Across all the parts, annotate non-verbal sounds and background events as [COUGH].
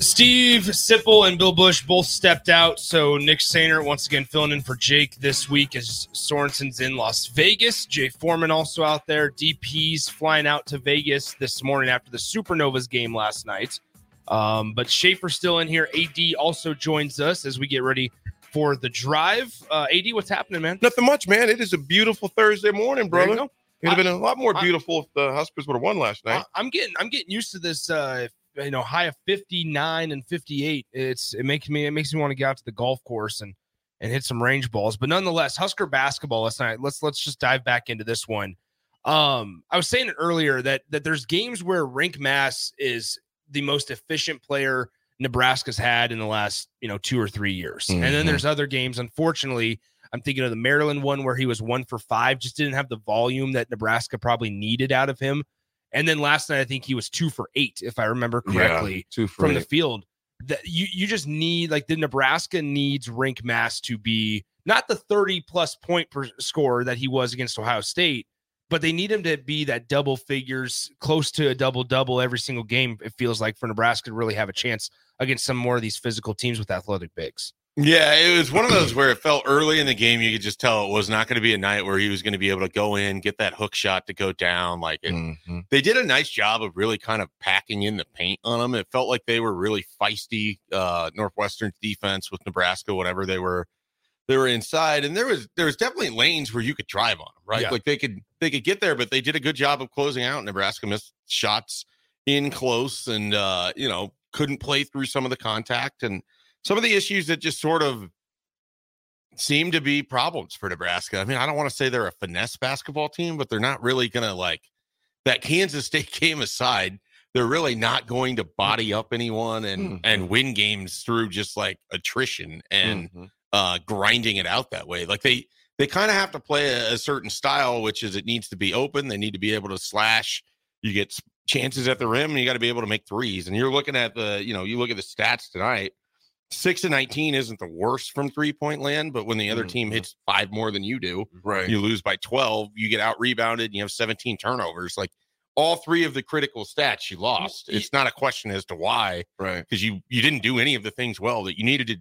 Steve Sipple and Bill Bush both stepped out, so Nick Sainer once again filling in for Jake this week as Sorensen's in Las Vegas. Jay Foreman also out there. DP's flying out to Vegas this morning after the Supernovas game last night. Um, but Schaefer still in here. AD also joins us as we get ready for the drive. Uh, AD, what's happening, man? Nothing much, man. It is a beautiful Thursday morning, brother. It'd have been a lot more I- beautiful if the Huskers would have won last night. I- I'm getting I'm getting used to this uh you know high of 59 and 58 it's it makes me it makes me want to get out to the golf course and and hit some range balls. But nonetheless Husker basketball last night let's let's just dive back into this one. Um I was saying it earlier that that there's games where Rienk Mast is the most efficient player Nebraska's had in the last you know 2 or 3 years. And then Mhm. there's other games unfortunately I'm thinking of the Maryland one where he was 1 for 5 just didn't have the volume that Nebraska probably needed out of him and then last night, I think he was two for eight, if I remember correctly, for from the field. That you you just need like the Nebraska needs Rienk Mast to be not the 30 plus point per score that he was against Ohio State, but they need him to be that double figures, close to a double double every single game. It feels like for Nebraska to really have a chance against some more of these physical teams with athletic bigs. Yeah, it was one of those where it felt early in the game. You could just tell it was not going to be a night where he was going to be able to go in, get that hook shot to go down. Like it, Mm-hmm. they did a nice job of really kind of packing in the paint on them. It felt like they were really feisty. Uh, Northwestern's defense with Nebraska, whatever they were, they were inside, and there was there was definitely lanes where you could drive on them, right? Yeah. Like they could they could get there, but they did a good job of closing out. Nebraska missed shots in close, and uh, you know couldn't play through some of the contact and some of the issues that just sort of seem to be problems for Nebraska. I mean, I don't want to say they're a finesse basketball team, but they're not really going to like that Kansas [LAUGHS] State game aside, they're really not going to hmm. body up anyone and hmm. and win games through just like attrition and mm-hmm. uh grinding it out that way. Like they they kind of have to play a, a certain style, which is it needs to be open. They need to be able to slash. You get chances at the rim, and you got to be able to make threes. And you're looking at the, you know, you look at the stats tonight. Six and nineteen isn't the worst from three point land, but when the other team mm-hmm. hits five more than you do, Right. you lose by 12, you get out rebounded, you have 17 turnovers. Like all three of the critical stats you lost. It's not a question as to why, right? Because you you didn't do any of the things well that you needed to.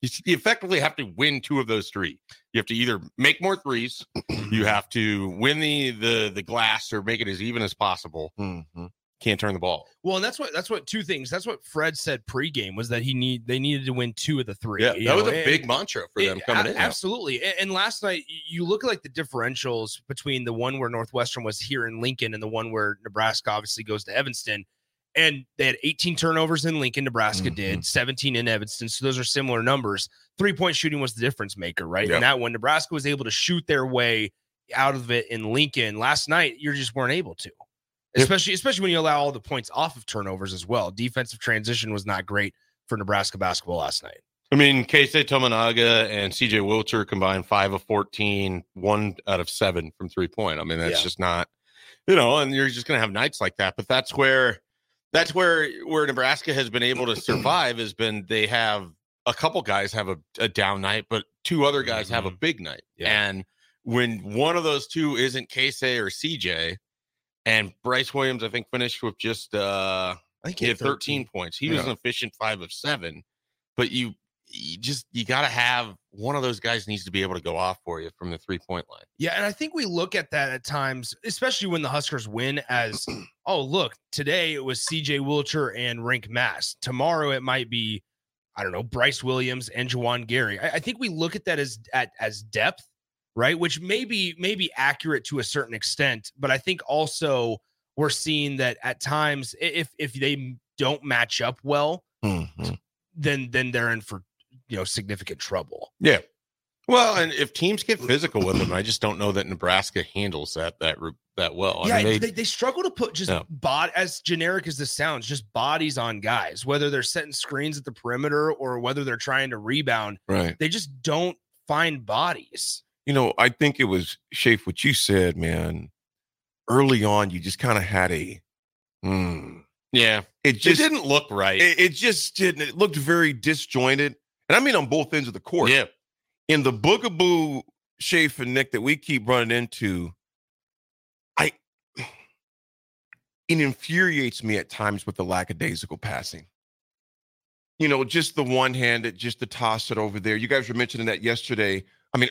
You effectively have to win two of those three. You have to either make more threes, you [CLEARS THROAT] have to win the the the glass, or make it as even as possible. Mm-hmm. Can't turn the ball. Well, and that's what that's what two things. That's what Fred said pregame was that he need they needed to win two of the three. Yeah, that was a and- big mantra for them it- coming a- in. Absolutely. And, and last night, you look at like the differentials between the one where Northwestern was here in Lincoln and the one where Nebraska obviously goes to Evanston. And they had 18 turnovers in Lincoln, Nebraska Mm-hmm. did 17 in Evanston. So those are similar numbers. Three point shooting was the difference maker, right? Yeah. And that one, Nebraska was able to shoot their way out of it in Lincoln last night, you just weren't able to. Especially, especially when you allow all the points off of turnovers as well. Defensive transition was not great for Nebraska basketball last night. I mean, Keisei Tominaga and CJ Wilcher combined five of 14, one out of seven from three point. I mean, that's Yeah. just not, you know, and you're just going to have nights like that. But that's where, that's where, where Nebraska has been able to [CLEARS THROAT] survive has been they have a couple guys have a, a down night, but two other guys have a mm-hmm. big night. Yeah. And when one of those two isn't Keisei or CJ, and Brice Williams, I think, finished with just, uh, I think he had 13 points. He was an efficient five of seven, but you, you just you got to have one of those guys needs to be able to go off for you from the three point line. Yeah, and I think we look at that at times, especially when the Huskers win, as [CLEARS THROAT] oh look, today it was CJ Wilcher and Rienk Mast. Tomorrow it might be, I don't know, Brice Williams and Juwan Gary. I, I think we look at that as at as depth, right? Which may be may be accurate to a certain extent, but I think also we're seeing that at times if if they don't match up well, mm-hmm. then then they're in for you know significant trouble. Yeah. Well, and if teams get physical with them, I just don't know that Nebraska handles that that that well. I yeah, mean, they, they- they, struggle to put just Yeah. bod as generic as this sounds, just bodies on guys, whether they're setting screens at the perimeter or whether they're trying to rebound. Right. They just don't find bodies. You know, I think it was Shafe what you said, man. Early on, you just kind of had a. Hmm. yeah, it it just didn't look right. It, it just didn't. It looked very disjointed, and I mean on both ends of the court. yeah, in the boogaboo Shafe and Nick that we keep running into, I it infuriates me at times with the lackadaisical passing. You know, just the one handed, just to toss it over there. You guys were mentioning that yesterday. I mean,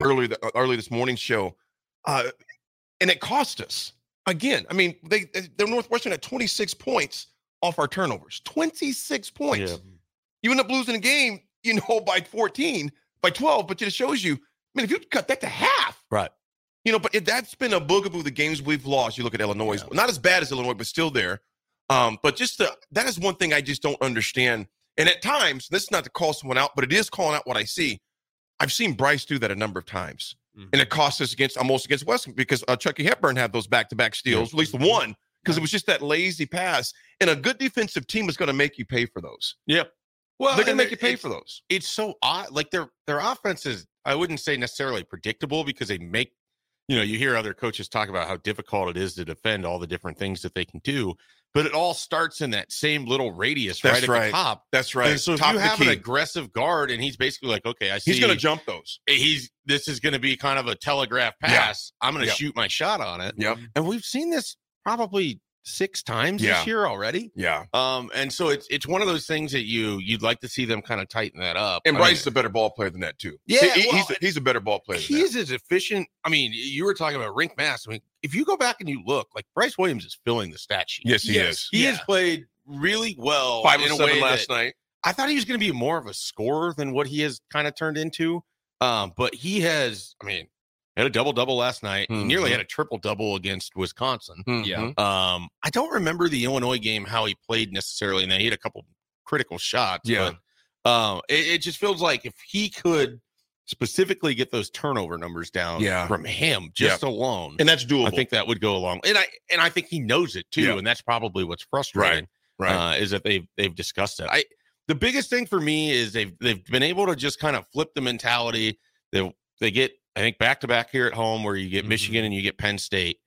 Early the, early this morning show, uh, and it cost us again. I mean, they they're Northwestern at 26 points off our turnovers. 26 points. Yeah. You end up losing a game, you know, by 14, by 12, but it shows you. I mean, if you cut that to half, right. you know, but it, that's been a boogaboo. The games we've lost. You look at Illinois, not as bad as Illinois, but still there. Um, but just the, that is one thing I just don't understand. And at times, this is not to call someone out, but it is calling out what I see. I've seen Brice do that a number of times, and it cost us against almost against Western because uh, Chucky Hepburn had those back to back steals, at least one, because it was just that lazy pass. And a good defensive team is going to make you pay for those. Yeah. Well, They're going to make you pay for those. it's so odd. Like their their offense is, I wouldn't say necessarily predictable because they make, you know, you hear other coaches talk about how difficult it is to defend all the different things that they can do, but it all starts in that same little radius That's right, at right. the top. That's right. And so if Top you have an aggressive guard and he's basically like, okay, I see he's going to jump those. Eh, he's this is going to be kind of a telegraph Yeah. pass. I'm going to Yeah. shoot my shot on it. Yep. And we've seen this probably six times Yeah. this year already. Yeah. Um, and so it's it's one of those things that you you'd like to see them kind of tighten that up. And I mean, Brice is a better ball player than that too. Yeah, He- he- well, he's, a, he's a better ball player. Than he's that. as efficient. I mean, you were talking about Rienk Mast. I mean, if you go back and you look, like Brice Williams is filling the stat sheet. Yes, he Yes. is. he Yeah. has played really well. Five in and a seven way last night. I thought he was going to be more of a scorer than what he has kind of turned into. Um, but he has. I mean, had a double double last night. He nearly had a triple double against Wisconsin. Yeah. Mhm. Um, I don't remember the Illinois game how he played necessarily, and then he had a couple critical shots. Yeah. but um, it, it just feels like if he could specifically get those turnover numbers down Yeah. from him just alone, and that's doable. I think that would go along. And I and I think he knows it too, Yeah. and that's probably what's frustrating. right. Uh, is that they've they've discussed it. I the biggest thing for me is they've they've been able to just kind of flip the mentality. They they get I think back to back here at home where you get Mm-hmm. Michigan and you get Penn State.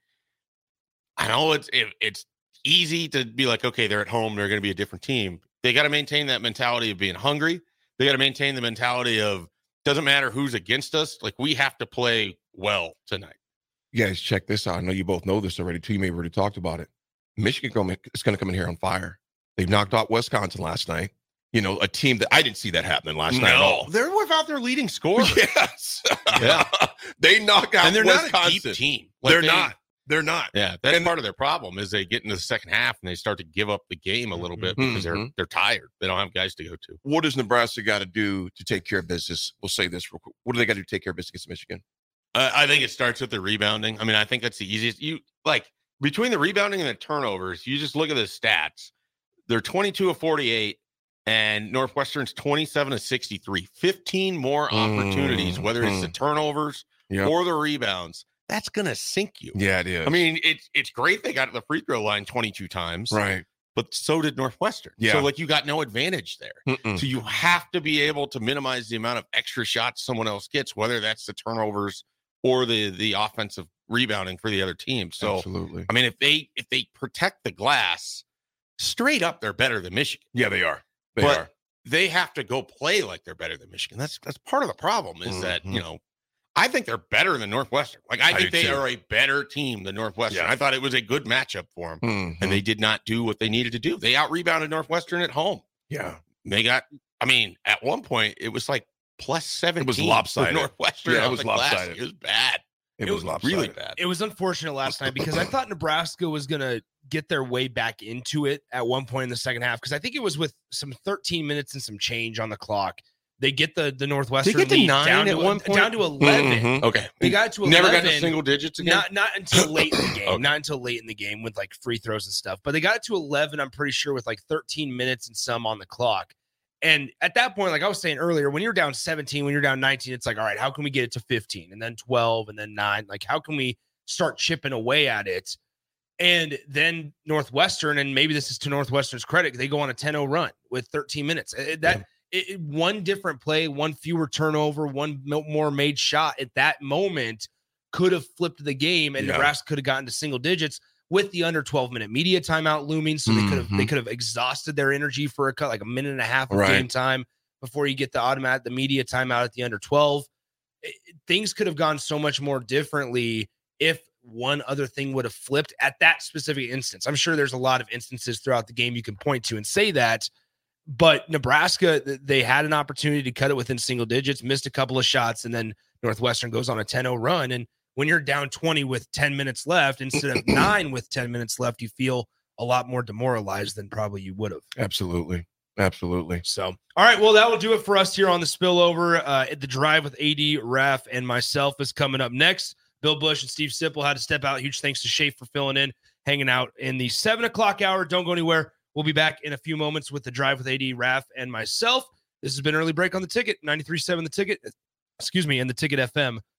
I know it's it, it's easy to be like, okay, they're at home, they're going to be a different team. They got to maintain that mentality of being hungry. They got to maintain the mentality of doesn't matter who's against us, like we have to play well tonight. You guys, check this out. I know you both know this already too. You may have already talked about it. Michigan is going to come in here on fire. They've knocked out Wisconsin last night. You know, a team that I didn't see that happening last night at all. they're without their leading scorer. [LAUGHS] Yes. Yeah. [LAUGHS] they knock out and they're Wisconsin. not a deep team. Like, they're they- not. They're not. Yeah, that's And- part of their problem is they get into the second half and they start to give up the game a little bit because they're Mhm. they're tired. They don't have guys to go to. What does Nebraska got to do to take care of business? We'll say this real quick. What do they got to do to take care of business against Michigan? Uh, I think it starts with the rebounding. I mean, I think that's the easiest. You like between the rebounding and the turnovers, you just look at the stats. They're 22 of 48, and Northwestern's 27 to 63. 15 more opportunities, mm-hmm. whether it's the mm-hmm. turnovers Yep. or the rebounds. That's gonna sink you. Yeah, it is. I mean, it's it's great they got to the free throw line 22 times, right. but so did Northwestern. Yeah. So like you got no advantage there. Mm-mm. So you have to be able to minimize the amount of extra shots someone else gets, whether that's the turnovers or the the offensive rebounding for the other team. So Absolutely. I mean, if they if they protect the glass, straight up they're better than Michigan. Yeah, they are. They but are. they have to go play like they're better than Michigan. That's that's part of the problem is that you know. I think they're better than Northwestern. Like I I think they too. are a better team than Northwestern. Yeah. I thought it was a good matchup for them, Mhm. and they did not do what they needed to do. They out rebounded Northwestern at home yeah. they got i mean at one point it was like plus seven. It was lopsided. northwestern Yeah, it was the glass. lopsided. it was bad It, It was was really bad It was unfortunate last night because I thought Nebraska was going to get their way back into it at one point in the second half because I think it was with some 13 minutes and some change on the clock. They get the the Northwestern get to lead nine down at to one point? down to 11. Mhm. okay They got to 11. never got to single digits again Not not until late in the [COUGHS] game. Okay. Not until late in the game with like free throws and stuff. But they got it to 11, I'm pretty sure, with like 13 minutes and some on the clock. And at that point, like I was saying earlier, when you're down 17, when you're down 19, it's like, all right, how can we get it to 15 and then 12 and then nine? Like, how can we start chipping away at it? And then Northwestern, and maybe this is to Northwestern's credit, they go on a 10 0 run with 13 minutes. Eh, eh, that it, it- one different play, one fewer turnover, one more made shot at that moment could have flipped the game, and Yeah. Nebraska could have gotten to single digits with the under 12 minute media timeout looming. So they could have they Mhm. could have exhausted their energy for a cut like a minute and a half of Right. game time before you get the automatic the media timeout at the under 12. It- it- things could have gone so much more differently if one other thing would have flipped at that specific instance. I'm sure there's a lot of instances throughout the game you can point to and say that. But Nebraska, they had an opportunity to cut it within single digits, missed a couple of shots, and then Northwestern goes on a 10 0 run. And when you're down 20 with 10 minutes left instead of [CLEARS THROAT] nine with 10 minutes left, you feel a lot more demoralized than probably you would have. Absolutely. Absolutely. So, all right. Well, that will do it for us here on the spillover. Uh, the drive with AD, Raff, and myself is coming up next. Bill Bush and Steve Sipple had to step out. Huge thanks to Schaefer for filling in, hanging out in the seven o'clock hour. Don't go anywhere. We'll be back in a few moments with the drive with AD, Raff, and myself. This has been early break on the ticket 93.7 the ticket. Excuse me, and the ticketfm.com.